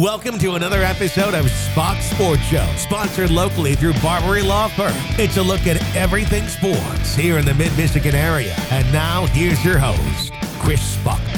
Welcome to another episode of Spach's Sports Show, sponsored locally through Barberi Law Firm. It's a look at everything sports here in the Mid Michigan area. And now, here's your host, Chris Spachman.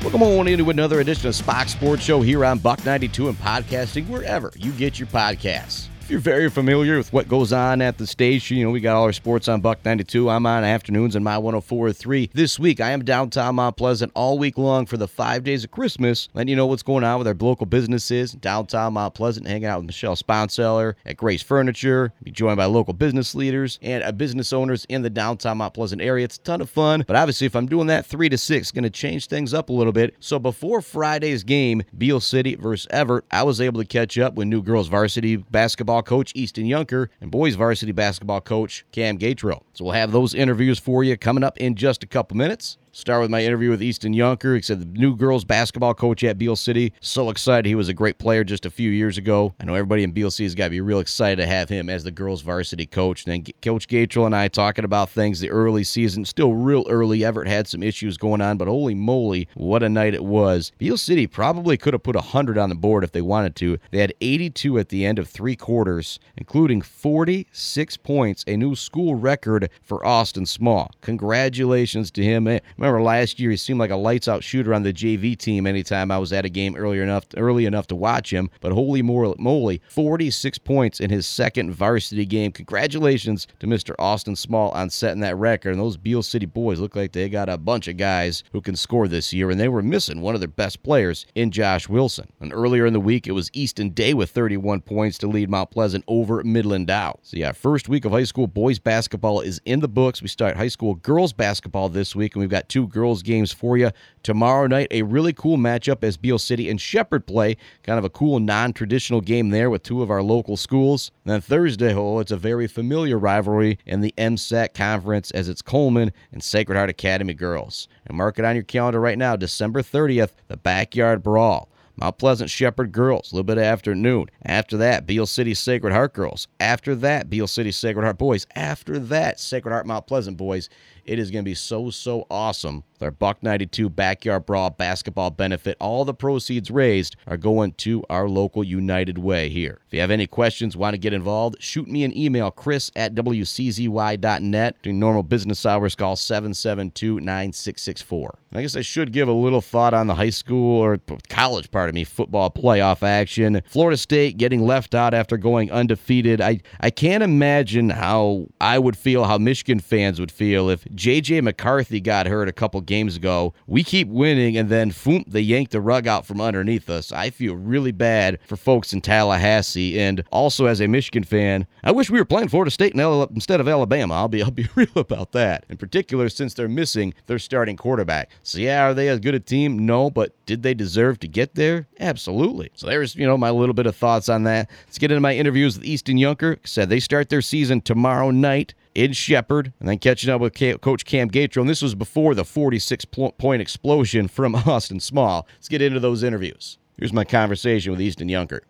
Welcome on into another edition of Spach's Sports Show here on Buck 92 and podcasting wherever you get your podcasts you're very familiar with what goes on at the station, you know, we got all our sports on Buck 92. I'm on afternoons on my 104.3. This week, I am downtown Mount Pleasant all week long for the five days of Christmas, letting you know what's going on with our local businesses downtown Mount Pleasant, hanging out with Michelle Sponseller at Grace Furniture, be joined by local business leaders and uh, business owners in the downtown Mount Pleasant area. It's a ton of fun, but obviously, if I'm doing that three to six, going to change things up a little bit. So before Friday's game, Beal City versus Everett, I was able to catch up with new girls varsity basketball basketball coach Easton Yuncker and boys varsity basketball coach Cam Gatrell. So we'll have those interviews for you coming up in just a couple minutes. Start with my interview with Easton Yuncker. He said the new girls basketball coach at Beal City. So excited. He was a great player just a few years ago. I know everybody in Beal City has got to be real excited to have him as the girls varsity coach. And then Coach Gatrell and I talking about things the early season. Still real early. Everett had some issues going on, but holy moly, what a night it was. Beal City probably could have put 100 on the board if they wanted to. They had 82 at the end of three quarters, including 46 points, a new school record for Austin Small. Congratulations to him. Eh, Remember last year he seemed like a lights out shooter on the JV team anytime I was at a game earlier enough early enough to watch him. But holy moly, 46 points in his second varsity game. Congratulations to Mr. Austin Small on setting that record. And those Beal City boys look like they got a bunch of guys who can score this year, and they were missing one of their best players in Josh Wilson. And earlier in the week it was Easton Day with 31 points to lead Mount Pleasant over Midland Dow. So yeah, first week of high school boys basketball is in the books. We start high school girls basketball this week, and we've got two girls games for you. Tomorrow night, a really cool matchup as Beal City and Shepherd play. Kind of a cool non traditional game there with two of our local schools. And then Thursday, oh, it's a very familiar rivalry in the MSAC conference as it's Coleman and Sacred Heart Academy girls. And mark it on your calendar right now, December 30th, the Backyard Brawl. Mount Pleasant Shepherd girls, a little bit after noon. After that, Beal City Sacred Heart girls. After that, Beal City Sacred Heart boys. After that, Sacred Heart Mount Pleasant boys. It is going to be so, so awesome. Our Buck 92 Backyard Brawl basketball benefit. All the proceeds raised are going to our local United Way here. If you have any questions, want to get involved, shoot me an email, chris at wczy.net. During normal business hours, call 772 9664. I guess I should give a little thought on the high school or college part of me football playoff action. Florida State getting left out after going undefeated. I, I can't imagine how I would feel, how Michigan fans would feel if J.J. McCarthy got hurt a couple games ago. We keep winning, and then boom, they yank the rug out from underneath us. I feel really bad for folks in Tallahassee, and also as a Michigan fan, I wish we were playing Florida State instead of Alabama. I'll be I'll be real about that. In particular, since they're missing their starting quarterback. So yeah, are they as good a team? No, but did they deserve to get there? Absolutely. So there's you know my little bit of thoughts on that. Let's get into my interviews with Easton Yuncker. Said they start their season tomorrow night in Shepherd, and then catching up with Coach Cam Gatrell. And this was before the 46 point explosion from Austin Small. Let's get into those interviews. Here's my conversation with Easton Yuncker.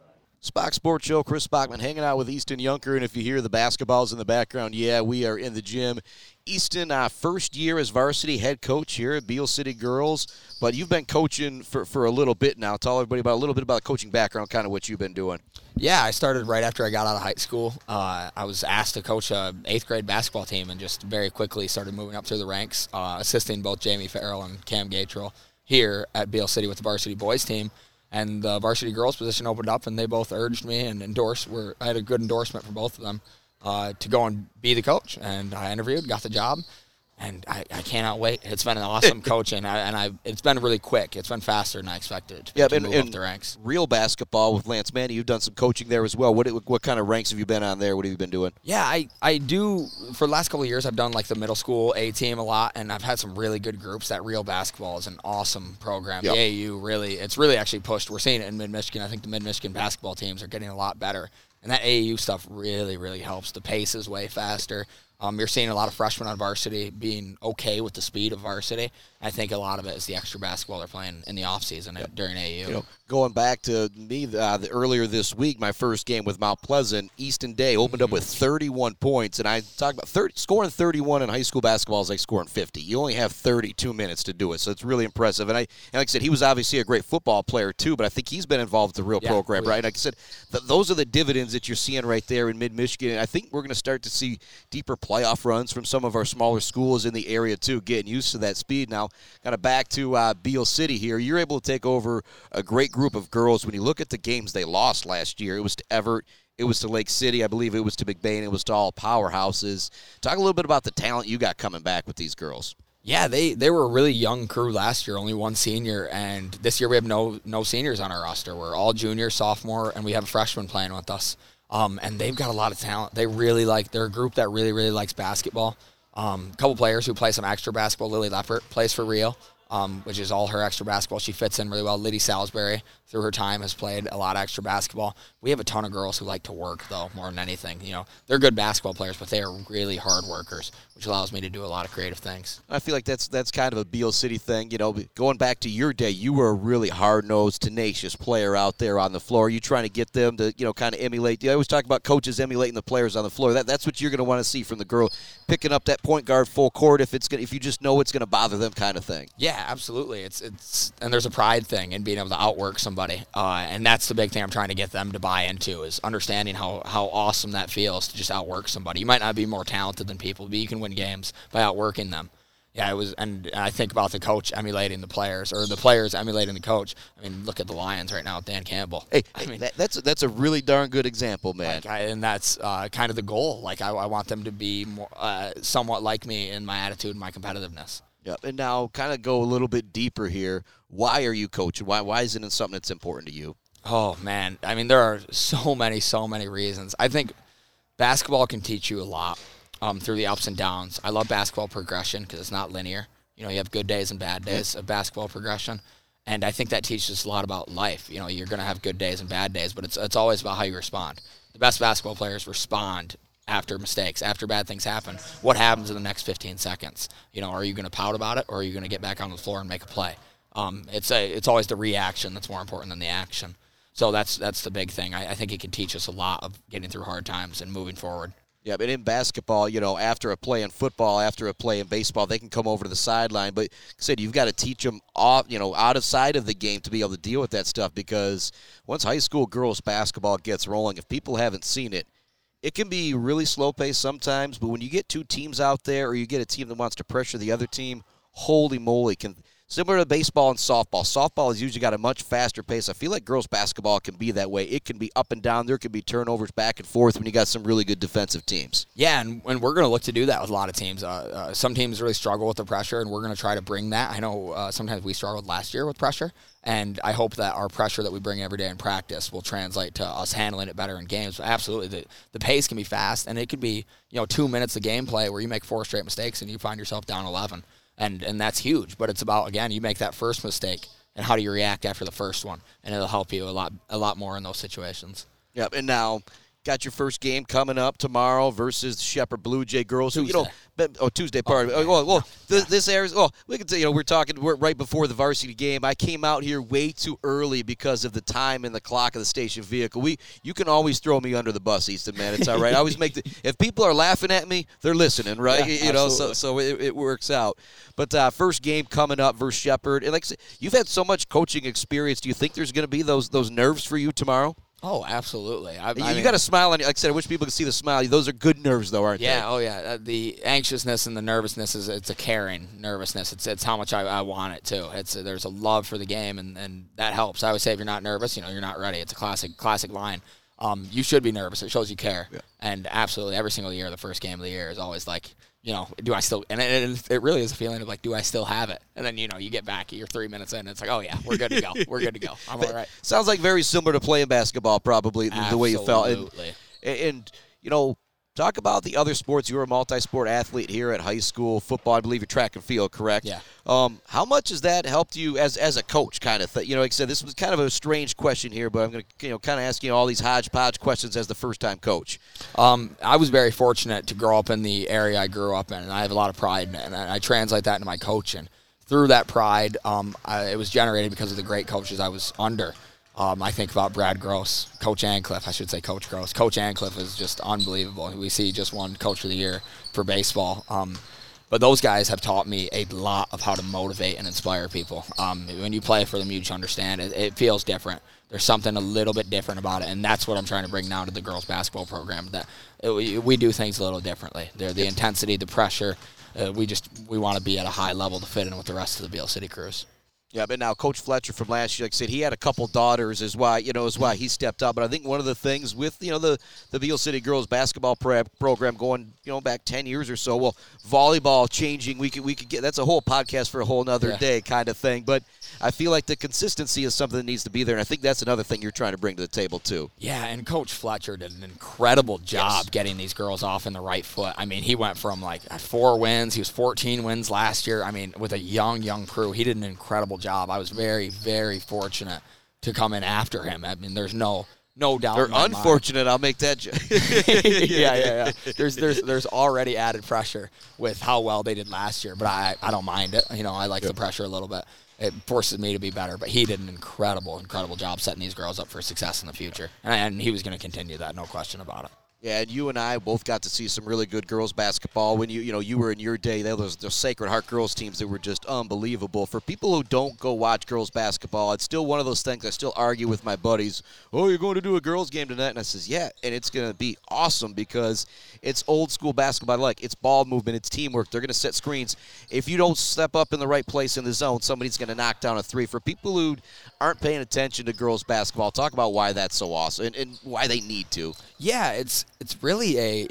Spach's Sports Show, Chris Spachman hanging out with Easton Yuncker. And if you hear the basketballs in the background, yeah, we are in the gym. Easton, uh, first year as varsity head coach here at Beal City Girls, but you've been coaching for, for a little bit now. Tell everybody about a little bit about the coaching background, kind of what you've been doing. Yeah, I started right after I got out of high school. Uh, I was asked to coach a eighth grade basketball team, and just very quickly started moving up through the ranks, uh, assisting both Jamie Farrell and Cam Gatrell here at Beal City with the varsity boys team and the varsity girls position opened up, and they both urged me and endorsed. Were I had a good endorsement for both of them uh, to go and be the coach, and I interviewed, got the job, and I, I cannot wait. It's been an awesome coaching, and I and I, it's been really quick. It's been faster than I expected. To, yeah, to and, move and up the ranks. Real basketball with Lance Manny. You've done some coaching there as well. What what kind of ranks have you been on there? What have you been doing? Yeah, I I do for the last couple of years. I've done like the middle school A team a lot, and I've had some really good groups. That Real Basketball is an awesome program. Yep. The AAU really, it's really actually pushed. We're seeing it in Mid Michigan. I think the Mid Michigan basketball teams are getting a lot better, and that AAU stuff really really helps. The pace is way faster. Um, you're seeing a lot of freshmen on varsity being okay with the speed of varsity. I think a lot of it is the extra basketball they're playing in the offseason yep. during AU. You know, going back to me uh, the, earlier this week, my first game with Mount Pleasant, Easton Day opened mm-hmm. up with 31 points, and I talk about 30, scoring 31 in high school basketball is like scoring 50. You only have 32 minutes to do it, so it's really impressive. And I, and like I said, he was obviously a great football player too, but I think he's been involved with the real yeah, program, right? Like I said, th- those are the dividends that you're seeing right there in Mid Michigan. I think we're going to start to see deeper playoff runs from some of our smaller schools in the area too, getting used to that speed. Now, kind of back to uh, Beal City here, you're able to take over a great group of girls. When you look at the games they lost last year, it was to Everett, it was to Lake City, I believe it was to McBain, it was to all powerhouses. Talk a little bit about the talent you got coming back with these girls. Yeah, they, they were a really young crew last year, only one senior, and this year we have no no seniors on our roster. We're all junior, sophomore, and we have a freshman playing with us. Um, and they've got a lot of talent. They really like. They're a group that really really likes basketball. Um, a couple players who play some extra basketball. Lily Leppert plays for Rio um, which is all her extra basketball. She fits in really well. Liddy Salisbury, through her time, has played a lot of extra basketball. We have a ton of girls who like to work, though, more than anything. You know, they're good basketball players, but they are really hard workers, which allows me to do a lot of creative things. I feel like that's that's kind of a Beal City thing. You know, going back to your day, you were a really hard nosed, tenacious player out there on the floor. You trying to get them to, you know, kind of emulate. I always talk about coaches emulating the players on the floor. That that's what you're going to want to see from the girl picking up that point guard full court if it's gonna, if you just know it's going to bother them, kind of thing. Yeah, absolutely. It's it's and there's a pride thing in being able to outwork somebody, uh, and that's the big thing I'm trying to get them to buy into is understanding how how awesome that feels to just outwork somebody. You might not be more talented than people, but you can win games by outworking them. Yeah, it was, and I think about the coach emulating the players, or the players emulating the coach. I mean, look at the Lions right now with Dan Campbell. Hey, I mean, that, that's that's a really darn good example, man. Like I, and that's uh, kind of the goal. Like I, I want them to be more, uh, somewhat like me in my attitude and my competitiveness. Yep. And now, kind of go a little bit deeper here. Why are you coaching? Why why is it something that's important to you? Oh man, I mean, there are so many, so many reasons. I think basketball can teach you a lot um, through the ups and downs. I love basketball progression because it's not linear. You know, you have good days and bad days of basketball progression, and I think that teaches us a lot about life. You know, you're going to have good days and bad days, but it's it's always about how you respond. The best basketball players respond after mistakes, after bad things happen. What happens in the next 15 seconds? You know, are you going to pout about it, or are you going to get back on the floor and make a play? Um, it's a it's always the reaction that's more important than the action. So that's that's the big thing. I, I think it can teach us a lot of getting through hard times and moving forward. Yeah, but in basketball, you know, after a play in football, after a play in baseball, they can come over to the sideline. But like I said, you've got to teach them off, you know, out of sight of the game to be able to deal with that stuff. Because once high school girls basketball gets rolling, if people haven't seen it, it can be really slow paced sometimes. But when you get two teams out there, or you get a team that wants to pressure the other team, holy moly, can Similar to baseball and softball. Softball has usually got a much faster pace. I feel like girls basketball can be that way. It can be up and down. There can be turnovers back and forth when you got some really good defensive teams. Yeah, and, and we're going to look to do that with a lot of teams. Uh, uh, some teams really struggle with the pressure, and we're going to try to bring that. I know uh, sometimes we struggled last year with pressure, and I hope that our pressure that we bring every day in practice will translate to us handling it better in games. But absolutely, the, the pace can be fast, and it could be you know two minutes of gameplay where you make four straight mistakes and you find yourself down 11 and and that's huge. But it's about again, you make that first mistake, and how do you react after the first one, and it'll help you a lot a lot more in those situations. Yep. And now got your first game coming up tomorrow versus Shepherd Blue Jay girls. Who you know, oh Tuesday part. Oh, well, well yeah. this airs. Well, we can say you know we're talking we're right before the varsity game. I came out here way too early because of the time and the clock of the station vehicle. We you can always throw me under the bus, Easton man. It's all right. I always make the if people are laughing at me, they're listening, right? Yeah, you know, so so it, it works out. But uh, first game coming up versus Shepherd, and like I said, you've had so much coaching experience. Do you think there's going to be those those nerves for you tomorrow? Oh, absolutely. I, you, I you got a smile on you. Like I said, I wish people could see the smile. Those are good nerves, though, aren't yeah, they? Yeah. Oh, yeah. Uh, the anxiousness and the nervousness is it's a caring nervousness. It's it's how much I, I want it too. It's uh, there's a love for the game, and, and that helps. I always say if you're not nervous, you know, you're not ready. It's a classic classic line. Um, you should be nervous. It shows you care. Yeah. And absolutely, every single year, the first game of the year is always like you know, do I still? And it, it, really is a feeling of like, do I still have it? And then you know, you get back, you're three minutes in, and it's like, oh yeah, we're good to go. We're good to go. I'm all right. Sounds like very similar to playing basketball, probably Absolutely. the way you felt. And, and you know, talk about the other sports. You're a multi-sport athlete here at high school football. I believe you're track and field, correct? Yeah. Um, how much has that helped you as as a coach, kind of? You know, like I said, this was kind of a strange question here, but I'm going to you know kind of ask you all these hodgepodge questions as the first time coach. Um, I was very fortunate to grow up in the area I grew up in, and I have a lot of pride in it, and I, I translate that into my coaching. Through that pride, um, I, it was generated because of the great coaches I was under. Um, I think about Brad Gross, Coach Ancliffe. I should say Coach Gross. Coach Ancliffe is just unbelievable. We see just won Coach of the Year for baseball. Um, but those guys have taught me a lot of how to motivate and inspire people. Um, when you play for them, you understand it. It feels different. There's something a little bit different about it, and that's what I'm trying to bring now to the girls basketball program. That it, we, do things a little differently. They're the intensity, the pressure. Uh, we just we want to be at a high level to fit in with the rest of the Beal City crews. Yeah, but now Coach Fletcher from last year, like I said, he had a couple daughters, is why you know is why he stepped up. But I think one of the things with you know the the Beal City girls basketball prep program going you know back ten years or so, well, volleyball changing, we could we could get that's a whole podcast for a whole nother Yeah. day kind of thing. But I feel like the consistency is something that needs to be there, and I think that's another thing you're trying to bring to the table too. Yeah, and Coach Fletcher did an incredible job getting these girls off in the right foot. I mean, he went from like four wins, he was 14 wins last year. I mean, with a young, young crew, he did an incredible job. I was very, very fortunate to come in after him. I mean, there's no no doubt. In my mind. unfortunate, I'll make that. Ju- yeah, yeah, yeah. There's there's there's already added pressure with how well they did last year, but I I don't mind it. You know, I like the pressure a little bit. It forces me to be better, but he did an incredible, incredible job setting these girls up for success in the future, and, and he was going to continue that, no question about it. Yeah, and you and I both got to see some really good girls basketball when you you know you were in your day. There was those Sacred Heart girls teams that were just unbelievable. For people who don't go watch girls basketball, it's still one of those things. I still argue with my buddies. Oh, you're going to do a girls game tonight, and I says, yeah, and it's going to be awesome because it's old school basketball. Like it's ball movement, it's teamwork. They're going to set screens. If you don't step up in the right place in the zone, somebody's going to knock down a three. For people who aren't paying attention to girls basketball, talk about why that's so awesome and, and why they need to. Yeah, it's it's really a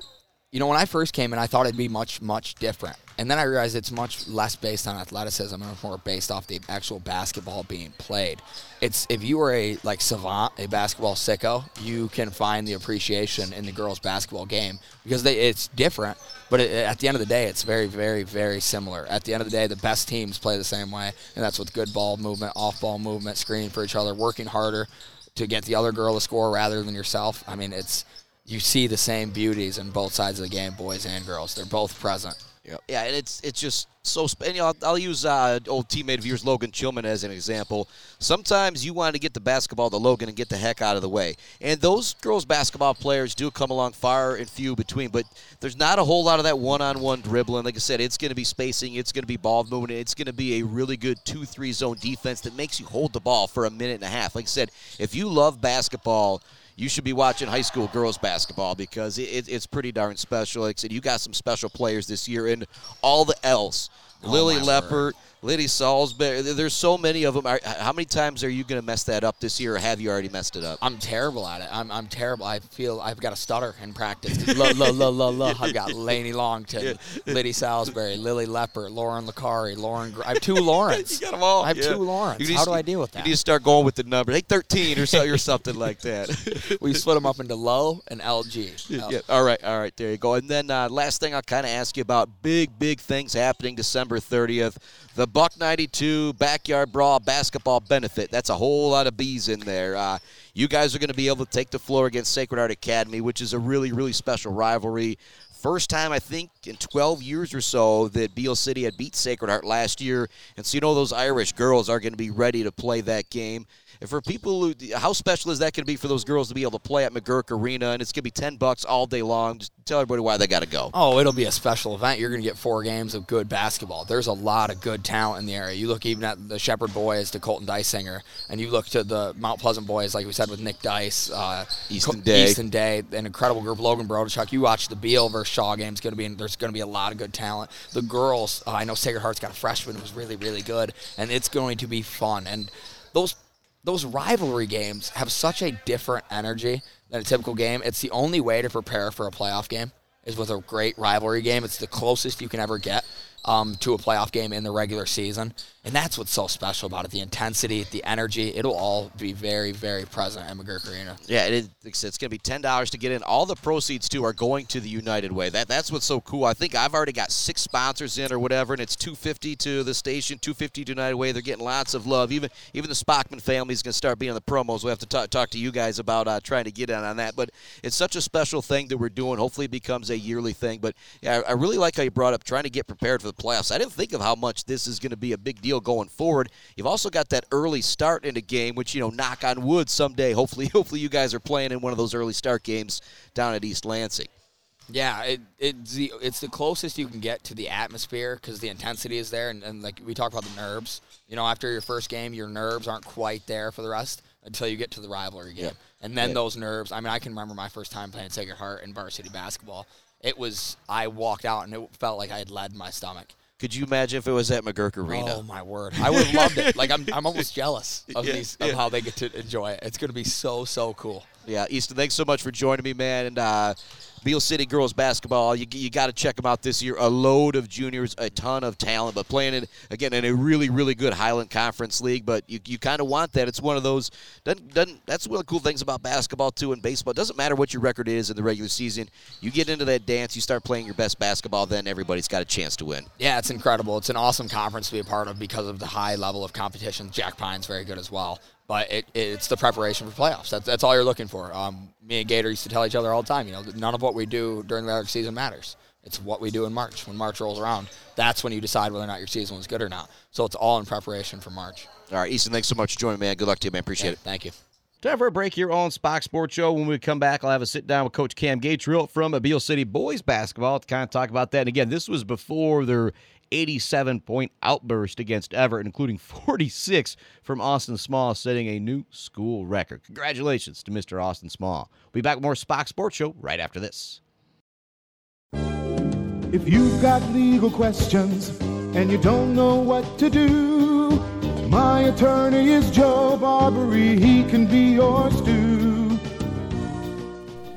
you know, when I first came in I thought it'd be much, much different. And then I realized it's much less based on athleticism and more based off the actual basketball being played. It's if you are a like savant, a basketball sicko, you can find the appreciation in the girls' basketball game because they, it's different. But it, at the end of the day, it's very, very, very similar. At the end of the day, the best teams play the same way, and that's with good ball movement, off ball movement, screening for each other, working harder to get the other girl to score rather than yourself. I mean, it's you see the same beauties in both sides of the game, boys and girls. They're both present. Yeah, yeah, and it's it's just so. And, you know, I'll, I'll use uh, old teammate of yours, Logan Chilman, as an example. Sometimes you want to get the basketball to Logan and get the heck out of the way, and those girls basketball players do come along far and few between. But there's not a whole lot of that one-on-one dribbling. Like I said, it's going to be spacing, it's going to be ball movement, it's going to be a really good two-three zone defense that makes you hold the ball for a minute and a half. Like I said, if you love basketball you should be watching high school girls basketball because it, it, it's pretty darn special. Like I said, you got some special players this year, and all the else. Oh, Lily my Leppert, Liddy Salisbury. There's so many of them. How many times are you going to mess that up this year, or have you already messed it up? I'm terrible at it. I'm, I'm terrible. I feel I've got a stutter in practice. La, la, la, la, la. I've got Lainey Longton, Liddy Salisbury, Lily Leppert, Lauren Lacari, Lauren. Gr- I have two Laurens. You got them all. I have yeah. two Laurens. Need How do I deal with that? You need to start going with the number. Hey, 13 or, so, or something like that. we split them up into low and LG. Yeah, yeah. All right. All right. There you go. And then uh, last thing I'll kind of ask you about big, big things happening December 30th. The Buck 92 Backyard Brawl Basketball Benefit. That's a whole lot of bees in there. Uh, you guys are going to be able to take the floor against Sacred Heart Academy, which is a really, really special rivalry. First time, I think, in 12 years or so that Beal City had beat Sacred Heart last year. And so, you know, those Irish girls are going to be ready to play that game. And for people who, how special is that going to be for those girls to be able to play at McGuirk Arena? And it's going to be 10 bucks all day long. Just tell everybody why they got to go. Oh, it'll be a special event. You're going to get four games of good basketball. There's a lot of good talent in the area. You look even at the Shepherd boys to Colton Dysinger, and you look to the Mount Pleasant boys, like we said with Nick Dice, uh, Easton Day. Easton Day, an incredible group. Logan Brodechuk. You watch the Beal versus Shaw game. It's going to be there's going to be a lot of good talent. The girls, uh, I know Sacred Heart's got a freshman who's really really good, and it's going to be fun. And those those rivalry games have such a different energy than a typical game. It's the only way to prepare for a playoff game is with a great rivalry game. It's the closest you can ever get. Um, to a playoff game in the regular season. And that's what's so special about it the intensity, the energy. It'll all be very, very present at McGuirk Arena. Yeah, it is, it's going to be ten dollars to get in. All the proceeds too are going to the United Way. That that's what's so cool. I think I've already got six sponsors in or whatever, and it's two fifty to the station, two fifty to United Way. They're getting lots of love. Even even the Spachman family is going to start being on the promos. We'll have to talk, talk to you guys about uh, trying to get in on that. But it's such a special thing that we're doing. Hopefully, it becomes a yearly thing. But yeah, I, I really like how you brought up trying to get prepared for the playoffs. I didn't think of how much this is going to be a big deal going forward. You've also got that early start in a game, which you know, knock on wood, someday, hopefully, hopefully you guys are playing in one of those early start games down at East Lansing. Yeah, it, it's the it's the closest you can get to the atmosphere because the intensity is there, and, and like we talk about the nerves. You know, after your first game, your nerves aren't quite there for the rest until you get to the rivalry game, Yeah. and then Yeah. those nerves. I mean, I can remember my first time playing Sacred Heart in varsity basketball. It was I walked out and it felt like I had lead in my stomach. Could you imagine if it was at McGuirk Arena? Oh my word! I would have loved it. Like I'm, I'm almost jealous of Yeah, these of yeah. how they get to enjoy it. It's going to be so so cool. Yeah, Easton, thanks so much for joining me, man. And uh, Beal City girls basketball, you, you got to check them out this year. A load of juniors, a ton of talent, but playing it again in a really, really good Highland Conference league. But you, you kind of want that. It's one of those. Doesn't, doesn't that's one of the cool things about basketball too and baseball. It doesn't matter what your record is in the regular season. You get into that dance, you start playing your best basketball, then everybody's got a chance to win. Yeah, it's incredible. It's an awesome conference to be a part of because of the high level of competition. Jack Pine's very good as well. But it, it's the preparation for playoffs. That's, that's all you're looking for. Um, me and Gator used to tell each other all the time, you know, none of what we do during the regular season matters. It's what we do in March. When March rolls around, that's when you decide whether or not your season was good or not. So it's all in preparation for March. All right, Easton, thanks so much for joining me, man. Good luck to you, man. Appreciate Yeah, it. thank you. Time for a break here on Spach's Sports Show. When we come back, I'll have a sit down with Coach Cam Gatrell from Beal City Boys Basketball to kind of talk about that. And again, this was before their 87 point outburst against Everett, including 46 from Austin Small, setting a new school record. Congratulations to Mr. Austin Small. We'll be back with more Spach's Sports Show right after this. If you've got legal questions and you don't know what to do, my attorney is Joe Barberi. He can be yours too.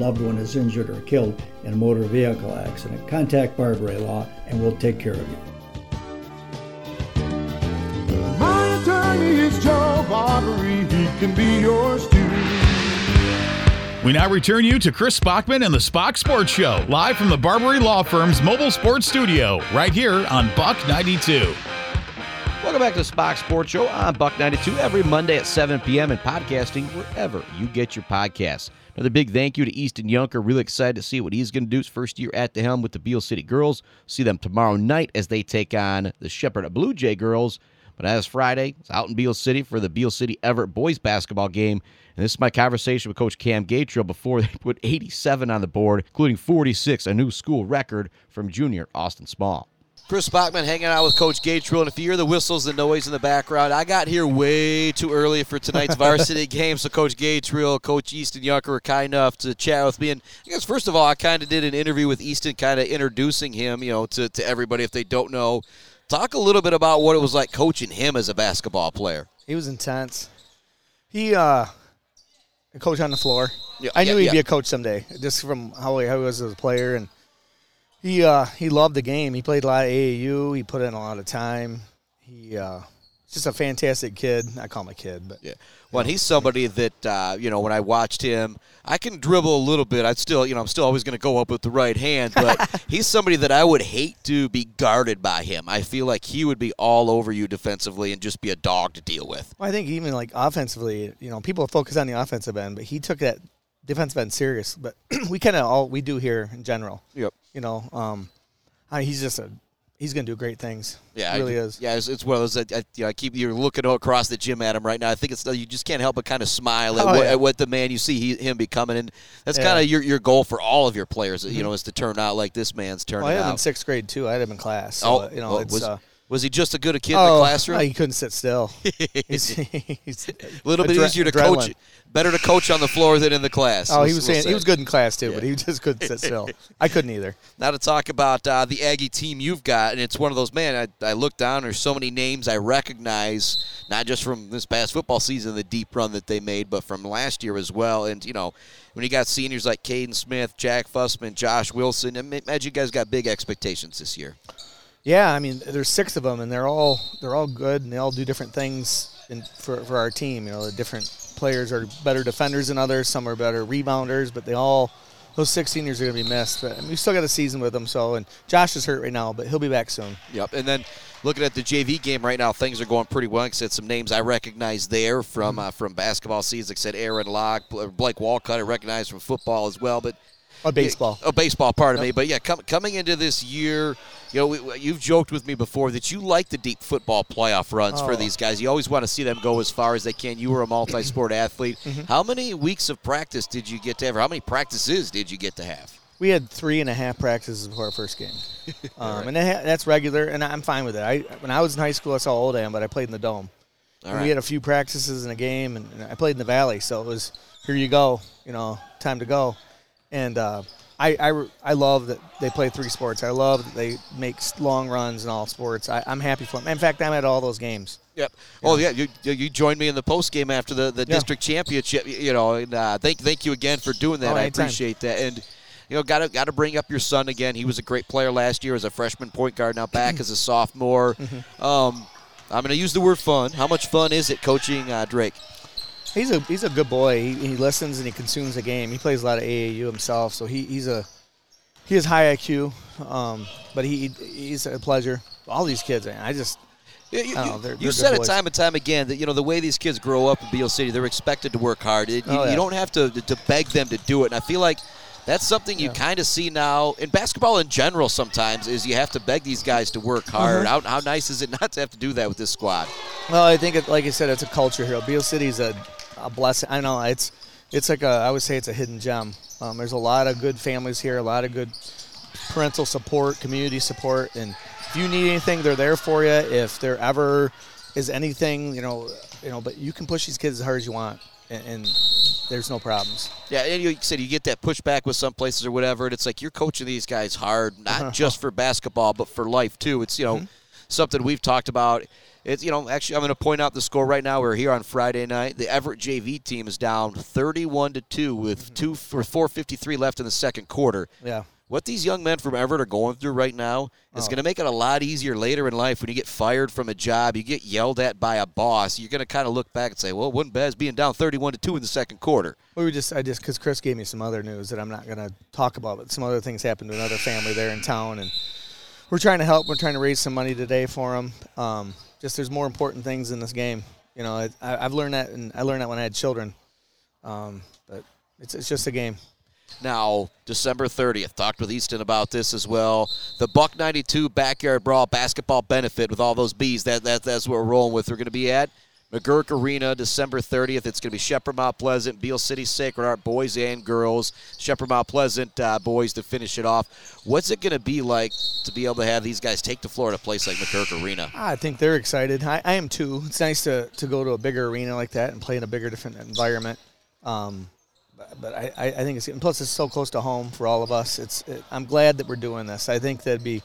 loved one is injured or killed in a motor vehicle accident, contact Barberi Law and we'll take care of you. My attorney is Joe Barberi. He can be yours too. We now return you to Chris Spachman and the Spach's Sports Show, live from the Barberi Law Firm's mobile sports studio, right here on Buck 92. Welcome back to the Spach's Sports Show on Buck 92 every Monday at 7 p.m. and podcasting wherever you get your podcasts. Another big thank you to Easton Yuncker. Really excited to see what he's going to do his first year at the helm with the Beal City Girls. See them tomorrow night as they take on the Shepherd Blue Jay Girls. But as Friday, it's out in Beal City for the Beal City Everett boys basketball game. And this is my conversation with Coach Cam Gatrell before they put 87 on the board, including 46, a new school record from junior Austin Small. Chris Spachman hanging out with Coach Gatrell, and if you hear the whistles and noise in the background, I got here way too early for tonight's varsity game. So Coach Gatrell, Coach Easton Yuncker were kind enough to chat with me. And I guess first of all, I kind of did an interview with Easton, kind of introducing him, you know, to, to everybody if they don't know. Talk a little bit about what it was like coaching him as a basketball player. He was intense. He uh a coach on the floor. Yeah, I knew yeah, he'd yeah. be a coach someday, just from how he, how he was as a player and he uh he loved the game. He played a lot of AAU, he put in a lot of time. He uh just a fantastic kid. I call him a kid, but Yeah. Well, he's somebody that uh, you know when I watched him, I can dribble a little bit. I'd still, you know, I'm still always going to go up with the right hand, but he's somebody that I would hate to be guarded by him. I feel like he would be all over you defensively and just be a dog to deal with. Well, I think even like offensively, you know, people focus on the offensive end, but he took that defensive end serious. But we kind of all we do here in general. Yep. You know, um, I, he's just a he's going to do great things. Yeah, he really I, is. Yeah, it's, it's one of those that I, you know, I keep you're looking across the gym at him right now. I think it's you just can't help but kind of smile at, Oh, what, yeah. at what the man you see he, him becoming, and that's Yeah. Mm-hmm. kind of your, your goal for all of your players. You know, is to turn out like this man's turning Well, I had him in sixth grade too. I had him in class. So, oh, you know, oh, it's was, uh, was he just a good a kid in the oh, classroom? he couldn't sit still. he's, he's a little bit adre- easier to adrenaline. coach. Better to coach on the floor than in the class. Oh, he was we'll saying say. he was good in class too, but he just couldn't sit still. I couldn't either. Now to talk about uh, the Aggie team you've got, and it's one of those man. I, I look down. There's so many names I recognize, not just from this past football season, the deep run that they made, but from last year as well. And you know, when you got seniors like Caden Smith, Jack Fussman, Josh Wilson, imagine you guys got big expectations this year. Yeah, I mean, there's six of them, and they're all they're all good, and they all do different things in, for for our team. You know, the different players are better defenders than others. Some are better rebounders, but they all those six seniors are going to be missed. But I mean, we still got a season with them. So, and Josh is hurt right now, but he'll be back soon. Yep. And then looking at the JV game right now, things are going pretty well. Like I said, some names I recognize there from uh, from basketball seasons. Like I said, Aaron Locke, Blake Walcott, I recognize from football as well. But Oh, baseball. Oh, baseball, pardon me. But yeah, com- coming into this year, you know, we, you've joked with me before that you like the deep football playoff runs for Oh. these guys. You always want to see them go as far as they can. You were a multi-sport athlete. Mm-hmm. How many weeks of practice did you get to have? Or how many practices did you get to have? We had three and a half practices before our first game, um, and that, that's regular, and I'm fine with it. I when I was in high school, that's how old I am, but I played in the dome. Right. We had a few practices in a game, and, and I played in the valley, so it was here you go, you know, time to go. And uh, I, I, I love that they play three sports. I love that they make long runs in all sports. I, I'm happy for them. In fact, I'm at all those games. Yep. Oh yeah, you, you you joined me in the post game after the, the Yeah. district championship. You know, and uh, thank thank you again for doing that. Oh, I appreciate that. And you know, got to got to bring up your son again. He was a great player last year as a freshman point guard. Now back as a sophomore. Mm-hmm. Um, I'm going to use the word fun. How much fun is it coaching uh, Drake? He's a he's a good boy. He, he listens and he consumes the game. He plays a lot of AAU himself, so he, he's a he has high IQ. Um, but he he's a pleasure. All these kids, man, I just You, you- I don't know, they're- you they're said it boys. time and time again that you know the way these kids grow up in Beal City, they're expected to work hard. It, you, Oh, yeah. you don't have to to beg them to do it. And I feel like that's something you Yeah. kind of see now in basketball in general. Sometimes is you have to beg these guys to work hard. Uh-huh. How, how nice is it not to have to do that with this squad? Well, I think, it, like I said, it's a culture here. Beal City's a, a blessing. I know it's it's like a I would say it's a hidden gem. Um, there's a lot of good families here, a lot of good parental support, community support, and if you need anything, they're there for you. If there ever is anything, you know, you know, but you can push these kids as hard as you want, and, and there's no problems. Yeah, and you said you get that pushback with some places or whatever, and it's like you're coaching these guys hard, not just for basketball, but for life too. It's you know something we've talked about. It's you know actually I'm going to point out the score right now. We're here on Friday night. The Everett JV team is down 31 to two with mm-hmm. two for 4:53 left in the second quarter. Yeah. What these young men from Everett are going through right now is oh. going to make it a lot easier later in life when you get fired from a job, you get yelled at by a boss. You're going to kind of look back and say, "Well, it wasn't bad as being down 31 to two in the second quarter." We were just I just because Chris gave me some other news that I'm not going to talk about, but some other things happened to another family there in town, and we're trying to help. We're trying to raise some money today for them. Um, just there's more important things in this game. You know, I, I've learned that, and I learned that when I had children. Um, but it's it's just a game. Now, December 30th, talked with Easton about this as well. The Buck 92 Backyard Brawl basketball benefit with all those bees. That, that That's what we're rolling with. We're going to be at McGuirk Arena December 30th. It's going to be Shepherd Mount Pleasant, Beal City Sacred Heart boys and girls. Shepherd Mount Pleasant uh, boys to finish it off. What's it going to be like to be able to have these guys take the floor at a place like McGuirk Arena? I think they're excited. I, I am too. It's nice to, to go to a bigger arena like that and play in a bigger, different environment. Um, but but I, I I think it's and plus it's so close to home for all of us. It's it, I'm glad that we're doing this. I think that'd be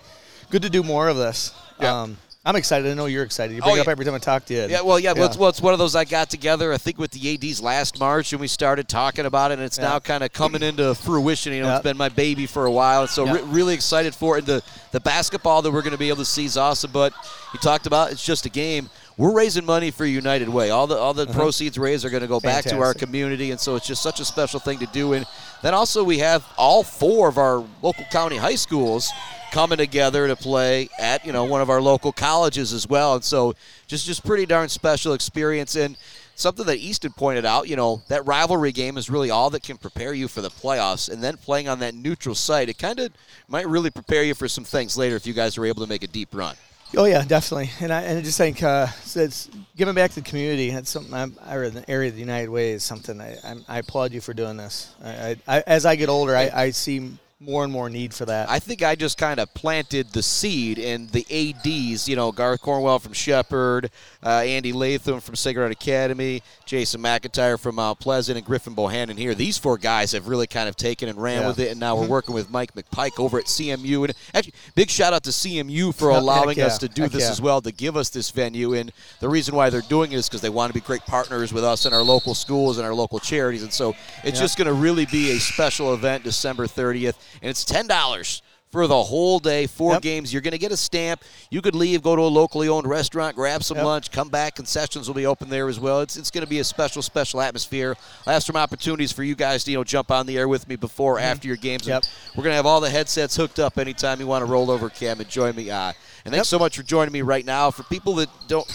good to do more of this. Yeah. Um, I'm excited. I know you're excited. You bring Oh, it up every time I talk to you. Yeah, well, yeah, Well, it's, well, it's one of those I got together, I think, with the ADs last March, and we started talking about it, and it's Yeah. now kind of coming into fruition. You know, Yeah. it's been my baby for a while, so Yeah. re- really excited for it. And the, the basketball that we're going to be able to see is awesome, but you talked about it's just a game. We're raising money for United Way. All the all the proceeds raised are going to go back to our Uh-huh. Community, and so it's just such a special thing to do. And then also we have all four of our local county high schools coming together to play at you know one of our local colleges as well, and so just just pretty darn special experience and something that Easton pointed out. You know that rivalry game is really all that can prepare you for the playoffs, and then playing on that neutral site, it kind of might really prepare you for some things later if you guys are able to make a deep run. Oh yeah, definitely. And I, and I just think uh, it's giving back to the community. That's something I'm, I the area of the United Way is something I, I, I applaud you for doing this. I, I, as I get older, I, I see more and more need for that. I think I just kind of planted the seed, and the ads, you know, Garth Cornwell from Shepherd, uh, Andy Latham from Heart Academy, Jason McIntyre from Mount Pleasant, and Griffin Bohannon here. These four guys have really kind of taken and ran Yeah. with it, and now we're working with Mike McPike over at CMU. And actually, big shout out to CMU for allowing yeah. us to do Heck this yeah. as well, to give us this venue. And the reason why they're doing it is because they want to be great partners with us and our local schools and our local charities. And so it's just going to really be a special event December 30th, and it's $10 for the whole day, four Yep. games. You're going to get a stamp. You could leave, go to a locally owned restaurant, grab some Yep. lunch, come back. Concessions will be open there as well. It's, it's going to be a special, special atmosphere. I'll have some opportunities for you guys to you know jump on the air with me before, or after your games. Mm-hmm. Yep. We're going to have all the headsets hooked up anytime you want to roll over, Cam, and join me. Uh, and thanks so much for joining me right now. For people that don't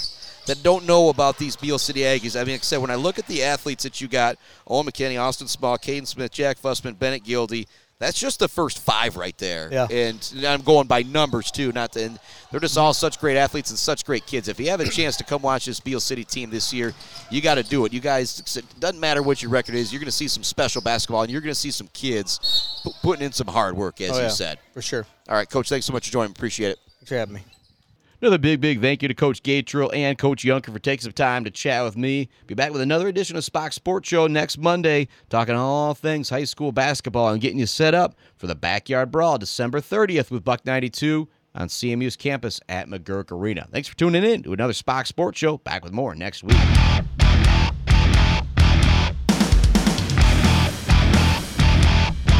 that don't know about these Beal City Aggies, I mean, like I said, when I look at the athletes that you got, Owen McKinney, Austin Small, Caden Smith, Jack Fussman, Bennett Gildy, that's just the first five right there. Yeah. And I'm going by numbers too, not the, and they're just all such great athletes and such great kids. If you have a chance to come watch this Beal City team this year, you got to do it. You guys, it doesn't matter what your record is, you're going to see some special basketball, and you're going to see some kids pu- putting in some hard work, as oh, you yeah, said. for sure. All right, Coach, thanks so much for joining. Appreciate it. Thanks for having me. Another big, big thank you to Coach Gatrell and Coach Yuncker for taking some time to chat with me. Be back with another edition of Spach's Sports Show next Monday, talking all things high school basketball and getting you set up for the Backyard Brawl December 30th with Buck 92 on CMU's campus at McGuirk Arena. Thanks for tuning in to another Spach's Sports Show. Back with more next week.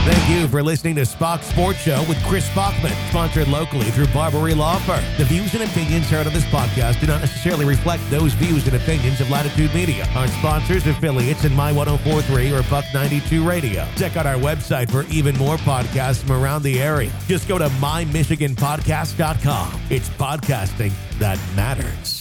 Thank you for listening to Spach's Sports Show with Chris Spachman, sponsored locally through Barberi Law Firm. The views and opinions heard on this podcast do not necessarily reflect those views and opinions of Latitude Media, our sponsors, affiliates, and My 1043 or Buck 92 Radio. Check out our website for even more podcasts from around the area. Just go to mymichiganpodcast.com. It's podcasting that matters.